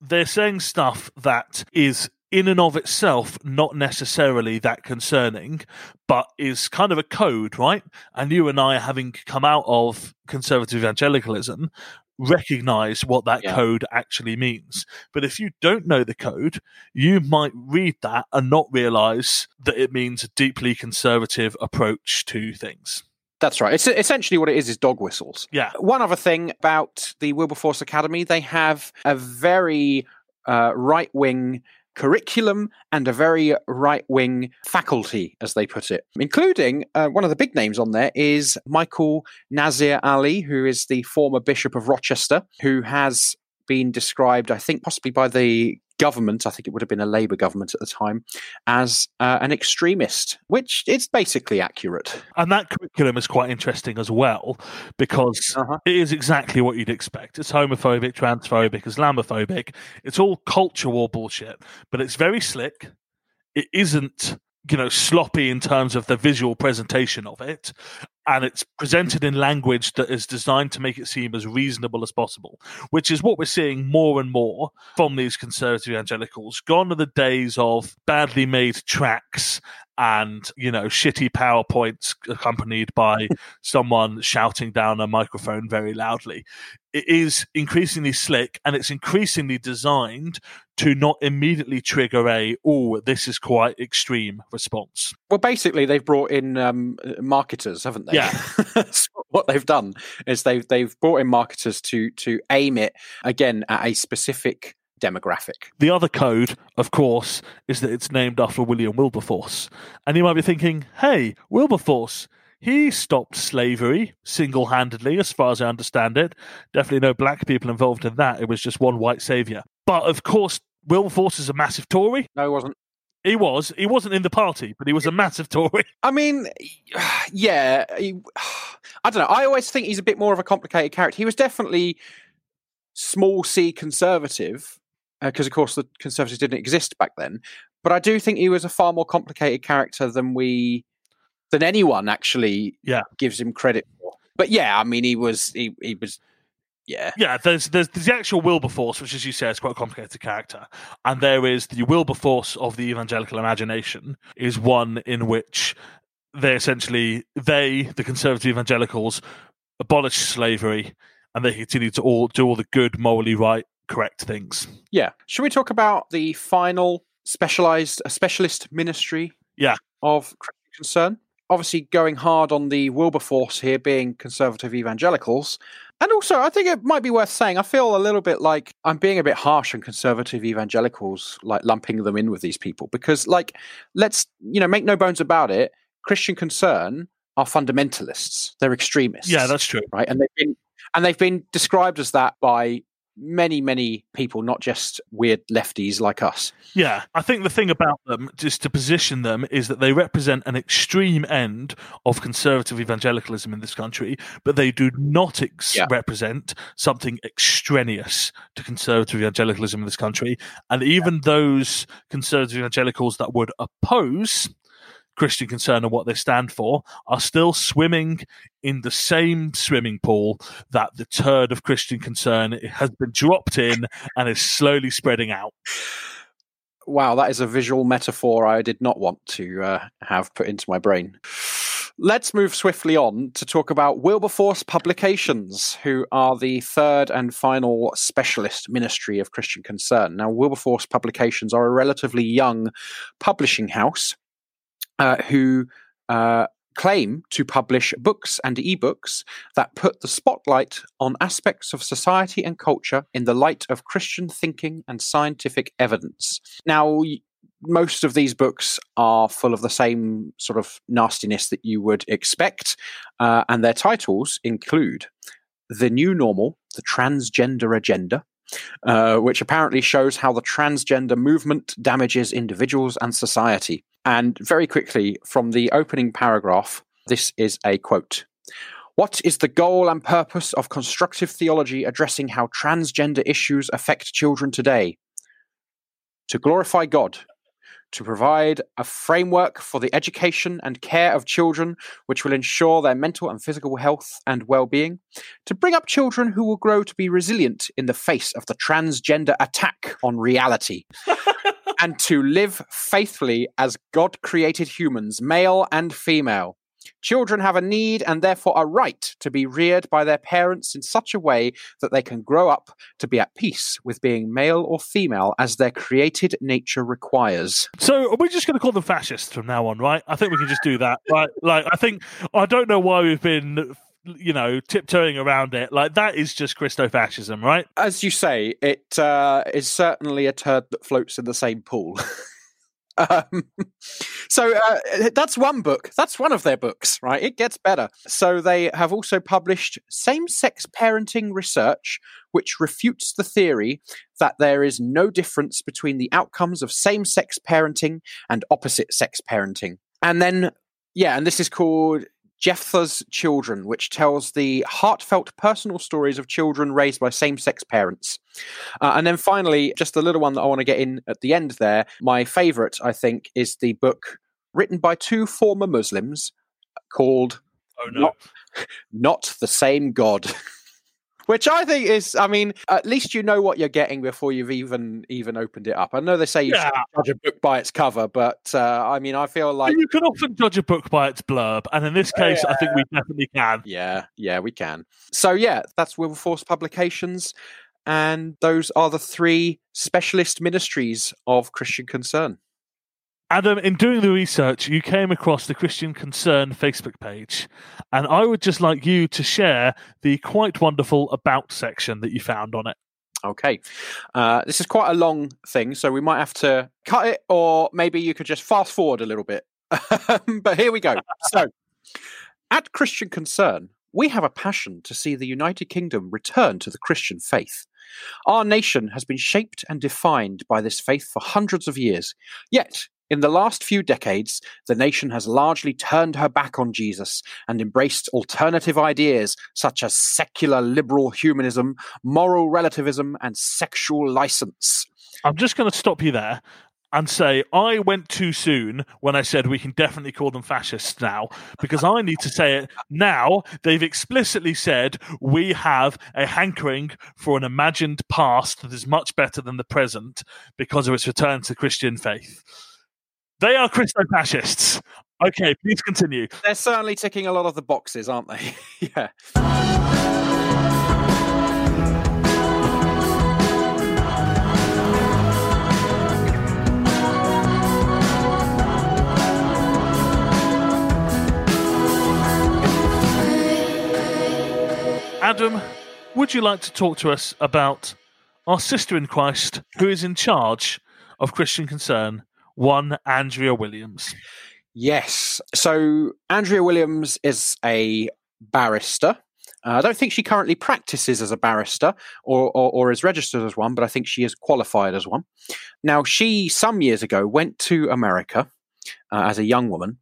they're saying stuff that is in and of itself not necessarily that concerning, but is kind of a code, right? And you and I, having come out of conservative evangelicalism, recognize what that Yeah. code actually means. But if you don't know the code, you might read that and not realize that it means a deeply conservative approach to things. That's right. It's essentially what it is is dog whistles. Yeah. One other thing about the Wilberforce Academy, they have a very uh, right wing curriculum and a very right wing faculty, as they put it, including uh, one of the big names on there is Michael Nazir Ali, who is the former Bishop of Rochester, who has been described, I think, possibly by the government, I think it would have been a Labour government at the time, as uh, an extremist, which is basically accurate. And that curriculum is quite interesting as well because Uh-huh. it is exactly what you'd expect. It's homophobic, transphobic, Islamophobic. It's all culture war bullshit, but it's very slick. It isn't, you know, sloppy in terms of the visual presentation of it. And it's presented in language that is designed to make it seem as reasonable as possible, which is what we're seeing more and more from these conservative evangelicals. Gone are the days of badly made tracks and you know shitty powerpoints accompanied by someone shouting down a microphone very loudly it is increasingly slick and it's increasingly designed to not immediately trigger a oh this is quite extreme response Well, basically, they've brought in um, marketers, haven't they? Yeah. What they've done is they've they've brought in marketers to to aim it again at a specific demographic. the other code of course is that it's named after william wilberforce and you might be thinking hey wilberforce he stopped slavery single-handedly as far as i understand it definitely no black people involved in that it was just one white savior but of course wilberforce is a massive tory No, he wasn't. He was. He wasn't in the party, but he was a massive Tory. I mean, yeah, he, I don't know. I always think he's a bit more of a complicated character. He was definitely small c conservative Uh, because, of course, the conservatives didn't exist back then. But I do think he was a far more complicated character than we, than anyone actually, Yeah. gives him credit for. But yeah, I mean, he was he he was yeah. Yeah, there's, there's there's the actual Wilberforce, which, as you say, is quite a complicated character, and there is the Wilberforce of the evangelical imagination, is one in which they essentially they the conservative evangelicals abolish slavery, and they continue to all do all the good, morally right, correct things. Yeah. Should we talk about the final specialized, a specialist ministry? Yeah. Of Christian concern. Obviously, going hard on the Wilberforce here being conservative evangelicals. And also, I think it might be worth saying, I feel a little bit like I'm being a bit harsh on conservative evangelicals, like lumping them in with these people, because, like, let's, you know, make no bones about it. Christian concern are fundamentalists. They're extremists Yeah, that's true. right? And they've been and they've been described as that by many, many people, not just weird lefties like us. Yeah, I think the thing about them, just to position them, is that they represent an extreme end of conservative evangelicalism in this country, but they do not ex- Yeah. represent something extraneous to conservative evangelicalism in this country. And even those conservative evangelicals that would oppose Christian Concern and what they stand for are still swimming in the same swimming pool that the turd of Christian Concern has been dropped in and is slowly spreading out. Wow, that is a visual metaphor I did not want to uh, have put into my brain. Let's move swiftly on to talk about Wilberforce Publications, who are the third and final specialist ministry of Christian concern. Now, Wilberforce Publications are a relatively young publishing house uh, who uh, claim to publish books and ebooks that put the spotlight on aspects of society and culture in the light of Christian thinking and scientific evidence. Now, most of these books are full of the same sort of nastiness that you would expect, uh, and their titles include The New Normal, The Transgender Agenda, uh, which apparently shows how the transgender movement damages individuals and society. And very quickly, from the opening paragraph, this is a quote. What is the goal and purpose of constructive theology addressing how transgender issues affect children today? To glorify God, to provide a framework for the education and care of children which will ensure their mental and physical health and well being, to bring up children who will grow to be resilient in the face of the transgender attack on reality. and to live faithfully as God created humans, male and female, Children have a need and therefore a right to be reared by their parents in such a way that they can grow up to be at peace with being male or female as their created nature requires. So are we're just going to call them fascists from now on, right? I think we can just do that. Right? Like, I think I don't know why we've been you know, tiptoeing around it. Like that is just Christo-fascism, right? As you say, it uh, is certainly a turd that floats in the same pool. Um, so uh, that's one book. That's one of their books, right? It gets better. So they have also published same sex parenting research, which refutes the theory that there is no difference between the outcomes of same sex parenting and opposite sex parenting. And then, yeah, and this is called Jephthah's Children, which tells the heartfelt personal stories of children raised by same sex parents. Uh, and then finally, just the little one that I want to get in at the end there, my favorite, I think, is the book written by two former Muslims called Oh no. Not, Not the Same God. Which I think is, I mean, at least you know what you're getting before you've even even opened it up. I know they say you Yeah. should judge a book by its cover, but uh, I mean, I feel like you can often judge a book by its blurb, and in this case, I think we definitely can. Yeah, yeah, we can. So yeah, that's Wilberforce Publications, and those are the three specialist ministries of Christian concern. Adam, in doing the research, you came across the Christian Concern Facebook page, and I would just like you to share the quite wonderful About section that you found on it. Okay, uh, this is quite a long thing, so we might have to cut it, or maybe you could just fast forward a little bit. but here we go. So, at Christian Concern, we have a passion to see the United Kingdom return to the Christian faith. Our nation has been shaped and defined by this faith for hundreds of years. Yet, in the last few decades, the nation has largely turned her back on Jesus and embraced alternative ideas such as secular liberal humanism, moral relativism, and sexual license. I'm just going to stop you there and say I went too soon when I said we can definitely call them fascists now because I need to say it now. They've explicitly said we have a hankering for an imagined past that is much better than the present because of its return to Christian faith. They are Christo fascists. Okay, please continue. They're certainly ticking a lot of the boxes, aren't they? yeah. Adam, would you like to talk to us about our sister in Christ who is in charge of Christian Concern, one Andrea Williams? Yes. So Andrea Williams is a barrister. Uh, I don't think she currently practices as a barrister or, or, or is registered as one, but I think she is qualified as one. Now, she some years ago went to America uh, as a young woman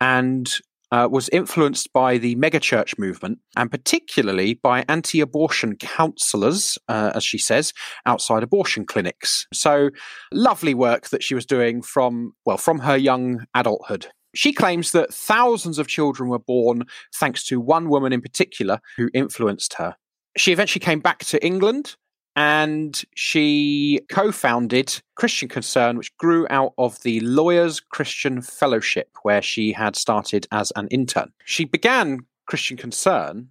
and uh, was influenced by the megachurch movement and particularly by anti abortion counselors, uh, as she says, outside abortion clinics. So, lovely work that she was doing from, well, from her young adulthood. She claims that thousands of children were born thanks to one woman in particular who influenced her. She eventually came back to England and she co founded Christian Concern, which grew out of the Lawyers Christian Fellowship, where she had started as an intern. She began Christian Concern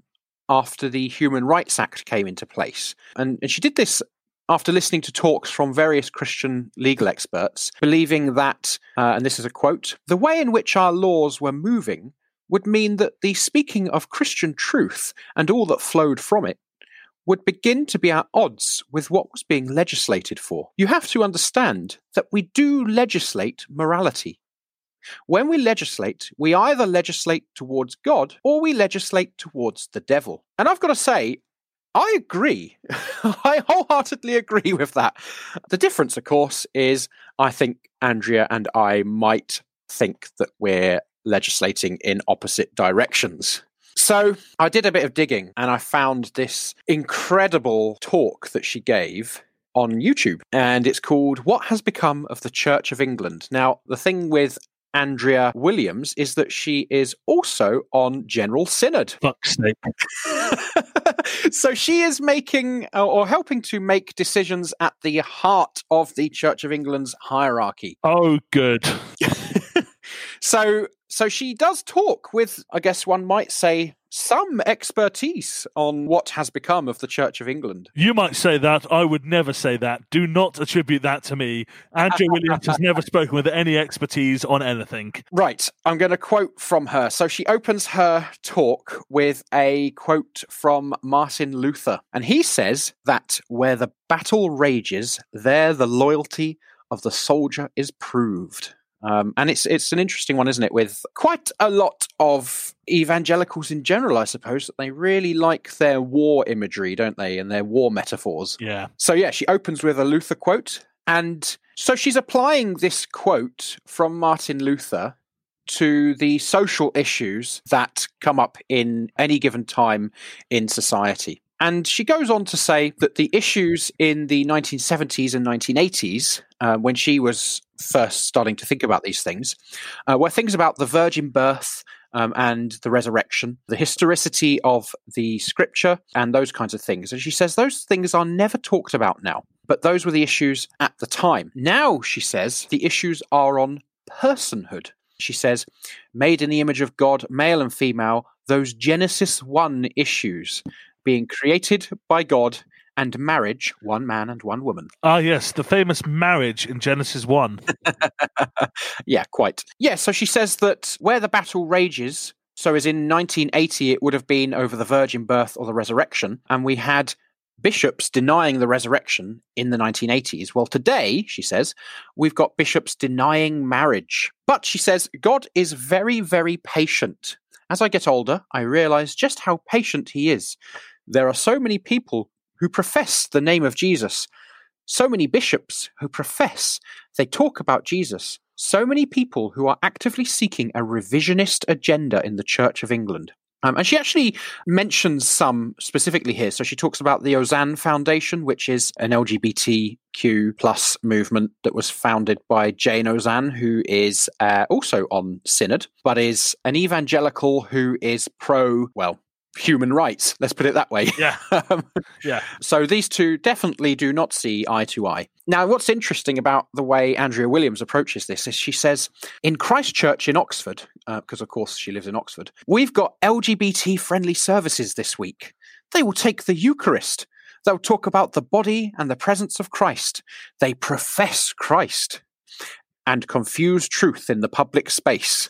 after the Human Rights Act came into place. And, and she did this after listening to talks from various Christian legal experts, believing that, uh, and this is a quote, the way in which our laws were moving would mean that the speaking of Christian truth and all that flowed from it would begin to be at odds with what was being legislated for. You have to understand that we do legislate morality. When we legislate, we either legislate towards God or we legislate towards the devil. And I've got to say, I agree. I wholeheartedly agree with that. The difference, of course, is I think Andrea and I might think that we're legislating in opposite directions. So I did a bit of digging and I found this incredible talk that she gave on YouTube. And it's called What Has Become of the Church of England. Now, the thing with Andrea Williams is that she is also on General Synod. Fuck's sake. so she is making or helping to make decisions at the heart of the Church of England's hierarchy. Oh, good. So so she does talk with, I guess one might say, some expertise on what has become of the Church of England. You might say that. I would never say that. Do not attribute that to me. Andrew Williams has never spoken with any expertise on anything. Right, I'm going to quote from her. So she opens her talk with a quote from Martin Luther. And he says that where the battle rages, there the loyalty of the soldier is proved. Um, and it's it's an interesting one, isn't it? With quite a lot of evangelicals in general, I suppose that they really like their war imagery, don't they, and their war metaphors. Yeah. So yeah, she opens with a Luther quote, and so she's applying this quote from Martin Luther to the social issues that come up in any given time in society. And she goes on to say that the issues in the 1970s and 1980s, uh, when she was first starting to think about these things, uh, were things about the virgin birth um, and the resurrection, the historicity of the scripture, and those kinds of things. And she says those things are never talked about now, but those were the issues at the time. Now, she says, the issues are on personhood. She says, made in the image of God, male and female, those Genesis 1 issues being created by God and marriage, one man and one woman. Ah, yes, the famous marriage in Genesis 1. yeah, quite. Yeah, so she says that where the battle rages, so as in 1980, it would have been over the virgin birth or the resurrection, and we had bishops denying the resurrection in the 1980s. Well, today, she says, we've got bishops denying marriage. But she says, God is very, very patient. As I get older, I realize just how patient he is. There are so many people who profess the name of Jesus, so many bishops who profess they talk about Jesus, so many people who are actively seeking a revisionist agenda in the Church of England. Um, and she actually mentions some specifically here. So she talks about the Ozanne Foundation, which is an LGBTQ plus movement that was founded by Jayne Ozanne, who is uh, also on Synod, but is an evangelical who is pro, well, human rights. Let's put it that way. Yeah. Um, Yeah. so these two definitely do not see eye to eye. Now, what's interesting about the way Andrea Williams approaches this is she says, in Christchurch in Oxford, because of course she lives in Oxford, we've got LGBT friendly services this week. They will take the Eucharist. They'll talk about the body and the presence of Christ. They profess Christ and confuse truth in the public space.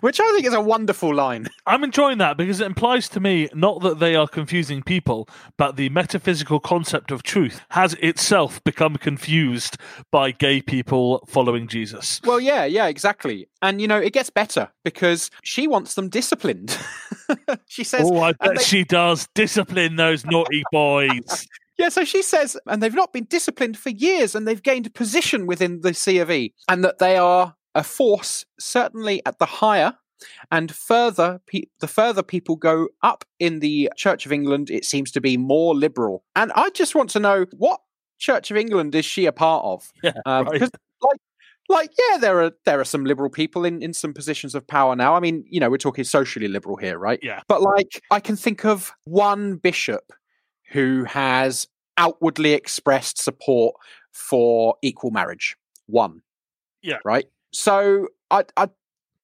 Which I think is a wonderful line. I'm enjoying that because it implies to me not that they are confusing people, but the metaphysical concept of truth has itself become confused by gay people following Jesus. Well, yeah, yeah, exactly. And you know, it gets better because she wants them disciplined. she says, Oh, I bet they- she does. Discipline those naughty boys. yeah, so she says, and they've not been disciplined for years and they've gained position within the C of E, and that they are a force certainly at the higher and further pe- the further people go up in the Church of England, it seems to be more liberal. And I just want to know what Church of England is she a part of? Yeah, Um, right. because like like yeah there are there are some liberal people in in some positions of power now i mean you know we're talking socially liberal here right Yeah. but like i can think of one bishop who has outwardly expressed support for equal marriage one Yeah. right so i i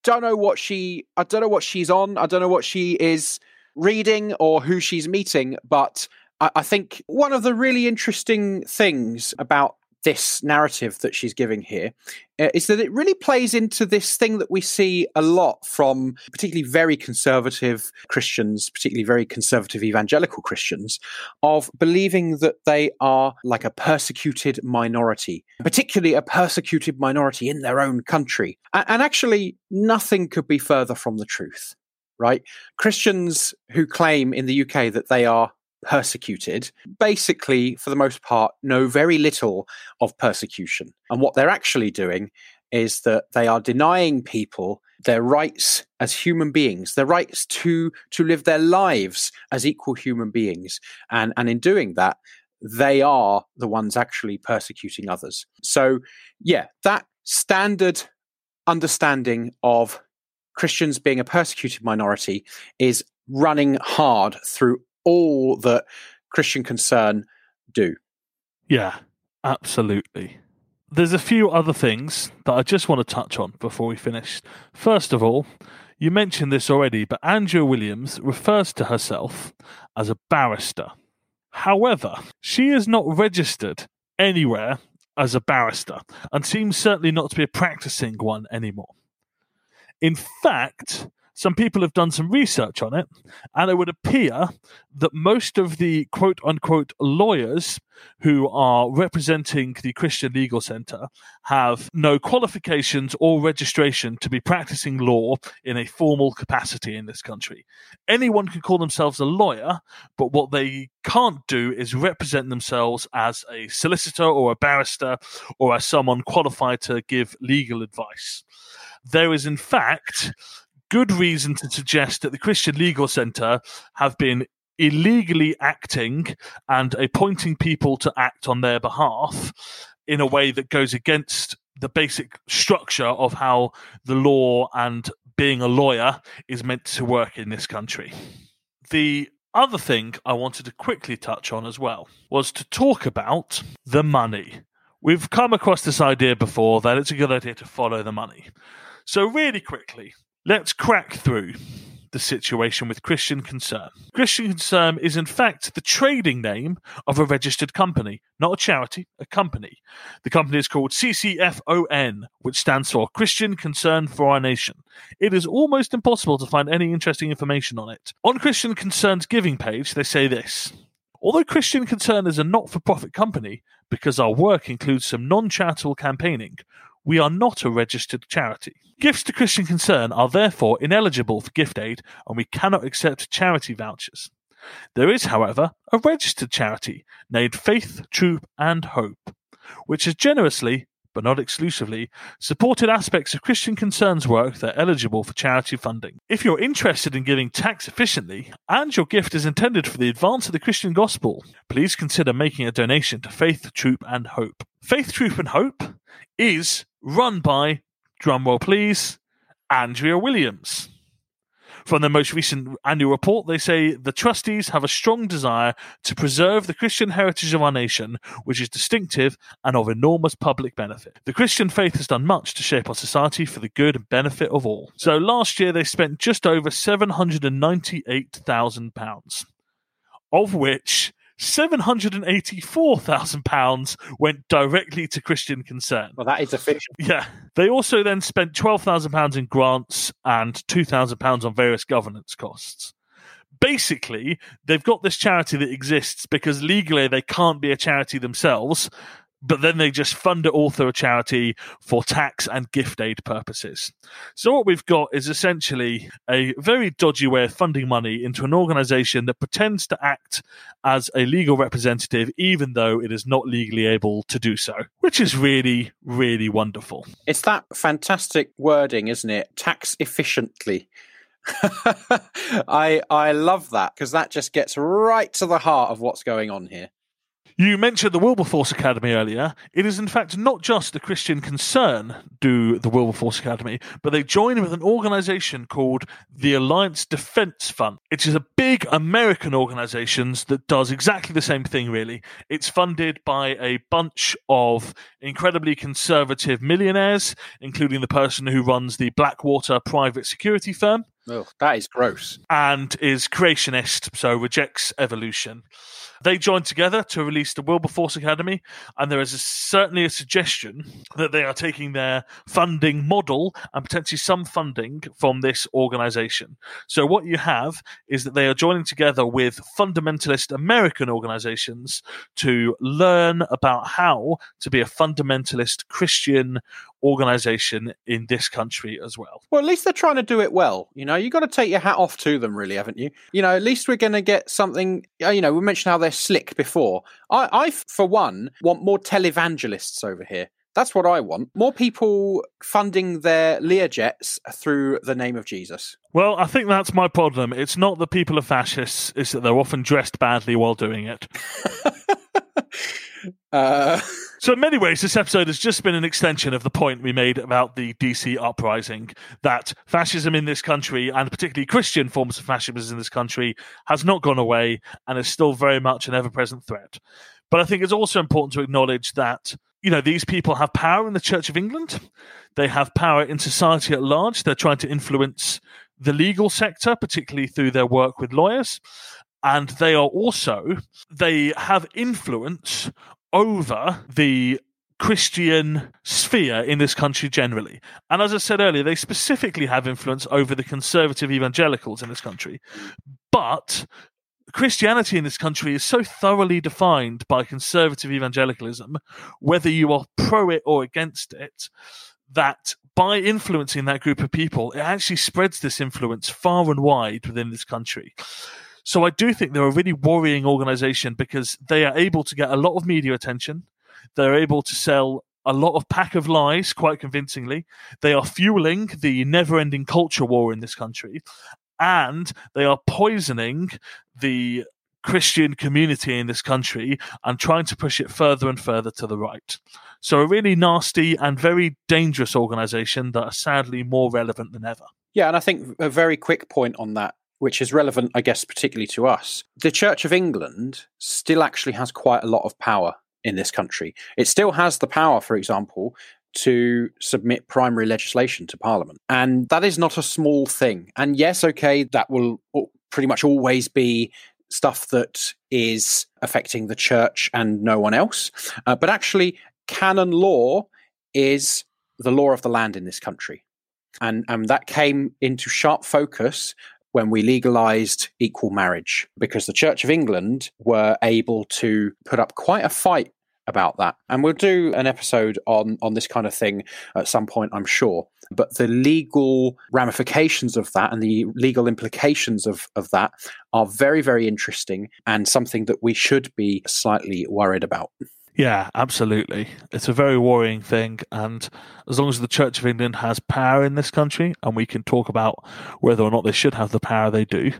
don't know what she i don't know what she's on. I don't know what she is reading or who she's meeting but I, I think one of the really interesting things about this narrative that she's giving here uh, is that it really plays into this thing that we see a lot from particularly very conservative Christians, particularly very conservative evangelical Christians, of believing that they are like a persecuted minority, particularly a persecuted minority in their own country. A- And actually, nothing could be further from the truth, right? Christians who claim in the UK that they are persecuted basically for the most part know very little of persecution. And what they're actually doing is that they are denying people their rights as human beings their rights to to live their lives as equal human beings. And and in doing that they are the ones actually persecuting others. So yeah that standard understanding of christians being a persecuted minority is running hard through all that Christian Concern do. Yeah, absolutely. There's a few other things that I just want to touch on before we finish. First of all, you mentioned this already, but Andrea Williams refers to herself as a barrister. However, she is not registered anywhere as a barrister and seems certainly not to be a practicing one anymore. In fact, some people have done some research on it, and it would appear that most of the quote unquote lawyers who are representing the Christian Legal Centre have no qualifications or registration to be practicing law in a formal capacity in this country. Anyone can call themselves a lawyer, but what they can't do is represent themselves as a solicitor or a barrister or as someone qualified to give legal advice. There is, in fact, good reason to suggest that the Christian Legal Centre have been illegally acting and appointing people to act on their behalf in a way that goes against the basic structure of how the law and being a lawyer is meant to work in this country. The other thing I wanted to quickly touch on as well was to talk about the money. We've come across this idea before that it's a good idea to follow the money. So, really quickly, let's crack through the situation with Christian Concern. Christian Concern is, in fact, the trading name of a registered company, not a charity, a company. The company is called CCFON, which stands for Christian Concern for Our Nation. It is almost impossible to find any interesting information on it. On Christian Concern's giving page, they say this. Although Christian Concern is a not for profit company, because our work includes some non charitable campaigning, we are not a registered charity. Gifts to Christian Concern are therefore ineligible for gift aid and we cannot accept charity vouchers. There is, however, a registered charity named Faith, Troop and Hope, which has generously, but not exclusively, supported aspects of Christian Concern's work that are eligible for charity funding. If you're interested in giving tax efficiently and your gift is intended for the advance of the Christian gospel, please consider making a donation to Faith, Troop and Hope. Faith, Troop and Hope is run by, drumroll please, Andrea Williams. From their most recent annual report, they say the trustees have a strong desire to preserve the Christian heritage of our nation, which is distinctive and of enormous public benefit. The Christian faith has done much to shape our society for the good and benefit of all. So last year they spent just over £798,000, of which £784,000 went directly to Christian Concern. Well, that is official. Yeah. They also then spent £12,000 in grants and £2,000 on various governance costs. Basically, they've got this charity that exists because legally they can't be a charity themselves, but then they just fund it all through a charity for tax and gift aid purposes. So, what we've got is essentially a very dodgy way of funding money into an organization that pretends to act as a legal representative, even though it is not legally able to do so, which is really, really wonderful. It's that fantastic wording, isn't it? Tax efficiently. I I love that because that just gets right to the heart of what's going on here. You mentioned the Wilberforce Academy earlier. It is, in fact, not just the Christian Concern do the Wilberforce Academy, but they join with an organization called the Alliance Defense Fund. It is a big American organization that does exactly the same thing, really. It's funded by a bunch of incredibly conservative millionaires, including the person who runs the Blackwater private security firm Ugh, that is gross. and is creationist, so rejects evolution. They joined together to release the Wilberforce Academy, and there is a, certainly a suggestion that they are taking their funding model and potentially some funding from this organization. So, what you have is that they are joining together with fundamentalist American organizations to learn about how to be a fundamentalist Christian organization in this country as well. Well, at least they're trying to do it well. You know, you got to take your hat off to them, really, haven't you? You know, at least we're going to get something. uh, You know, we mentioned how they're slick before. I, I, for one, want more televangelists over here. That's what I want. More people funding their Learjets through the name of Jesus. Well, I think that's my problem. It's not that people are fascists, it's that they're often dressed badly while doing it. Uh, So, in many ways, this episode has just been an extension of the point we made about the DC uprising that fascism in this country, and particularly Christian forms of fascism in this country, has not gone away and is still very much an ever present threat. But I think it's also important to acknowledge that, you know, these people have power in the Church of England, they have power in society at large, they're trying to influence the legal sector, particularly through their work with lawyers. And they are also, they have influence over the Christian sphere in this country generally. And as I said earlier, they specifically have influence over the conservative evangelicals in this country. But Christianity in this country is so thoroughly defined by conservative evangelicalism, whether you are pro it or against it, that by influencing that group of people, it actually spreads this influence far and wide within this country. So I do think they're a really worrying organization because they are able to get a lot of media attention. They're able to sell a lot of pack of lies quite convincingly. They are fueling the never ending culture war in this country. And they are poisoning the Christian community in this country and trying to push it further and further to the right. So, a really nasty and very dangerous organization that are sadly more relevant than ever. Yeah, and I think a very quick point on that, which is relevant, I guess, particularly to us. The Church of England still actually has quite a lot of power in this country. It still has the power, for example, to submit primary legislation to Parliament. And that is not a small thing. And yes, okay, that will pretty much always be stuff that is affecting the church and no one else. Uh, but actually, canon law is the law of the land in this country and and that came into sharp focus when we legalized equal marriage because the Church of England were able to put up quite a fight about that. And we'll do an episode on on this kind of thing at some point I'm sure. But the legal ramifications of that and the legal implications of of that are very very interesting and something that we should be slightly worried about Yeah, absolutely. It's a very worrying thing. And as long as the Church of England has power in this country, and we can talk about whether or not they should have the power they do,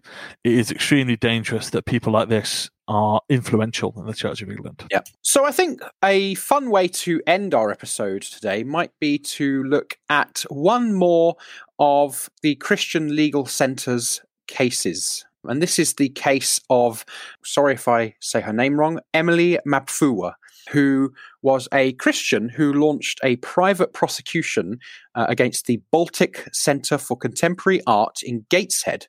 it is extremely dangerous that people like this are influential in the Church of England. Yeah. So I think a fun way to end our episode today might be to look at one more of the Christian Legal Centre's cases. And this is the case of, sorry if I say her name wrong, Emily Mapfuwa, who was a Christian who launched a private prosecution uh, against the Baltic Centre for Contemporary Art in Gateshead.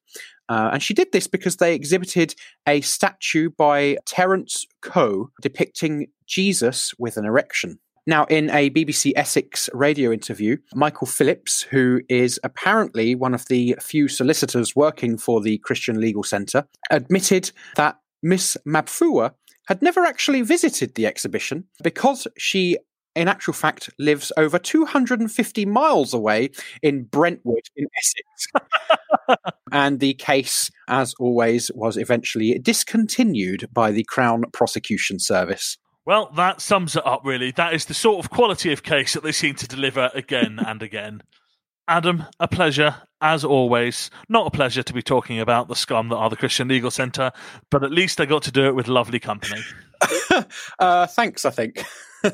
Uh, and she did this because they exhibited a statue by Terence Koh depicting Jesus with an erection. Now, in a BBC Essex radio interview, Michael Phillips, who is apparently one of the few solicitors working for the Christian Legal Centre, admitted that Miss Mapfuwa had never actually visited the exhibition because she, in actual fact, lives over 250 miles away in Brentwood in Essex. and the case, as always, was eventually discontinued by the Crown Prosecution Service. Well, that sums it up, really. That is the sort of quality of case that they seem to deliver again and again. Adam, a pleasure as always. Not a pleasure to be talking about the scum that are the Christian Legal Centre, but at least I got to do it with lovely company. uh, thanks, I think.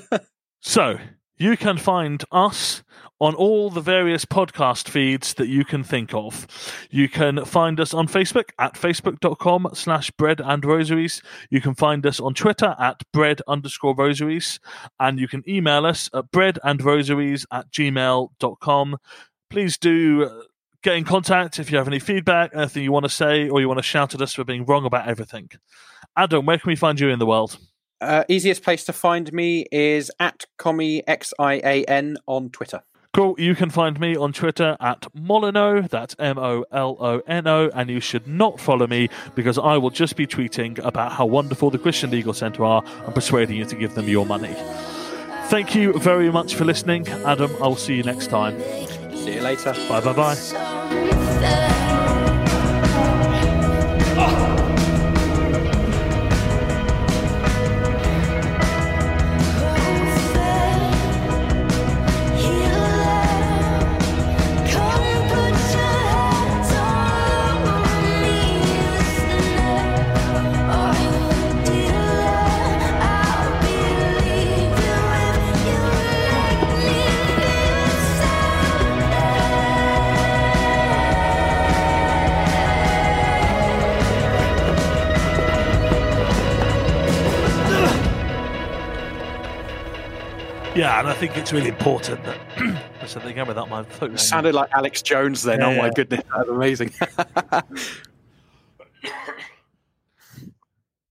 So, you can find us on all the various podcast feeds that you can think of. You can find us on Facebook at facebook.com slash bread and rosaries. You can find us on Twitter at bread underscore rosaries. And you can email us at bread and rosaries at gmail.com. Please do uh, get in contact if you have any feedback, anything you want to say, or you want to shout at us for being wrong about everything. Adam, where can we find you in the world? Uh, easiest place to find me is at commie x i a n on Twitter. Cool. You can find me on Twitter at Molono, that's M O L O N O, and you should not follow me because I will just be tweeting about how wonderful the Christian Legal Centre are and persuading you to give them your money. Thank you very much for listening. Adam, I'll see you next time. See you later. Bye bye bye. Yeah, and I think it's really important that I said they without my foot. Sounded like Alex Jones then. Oh yeah, oh yeah. my goodness, that's amazing.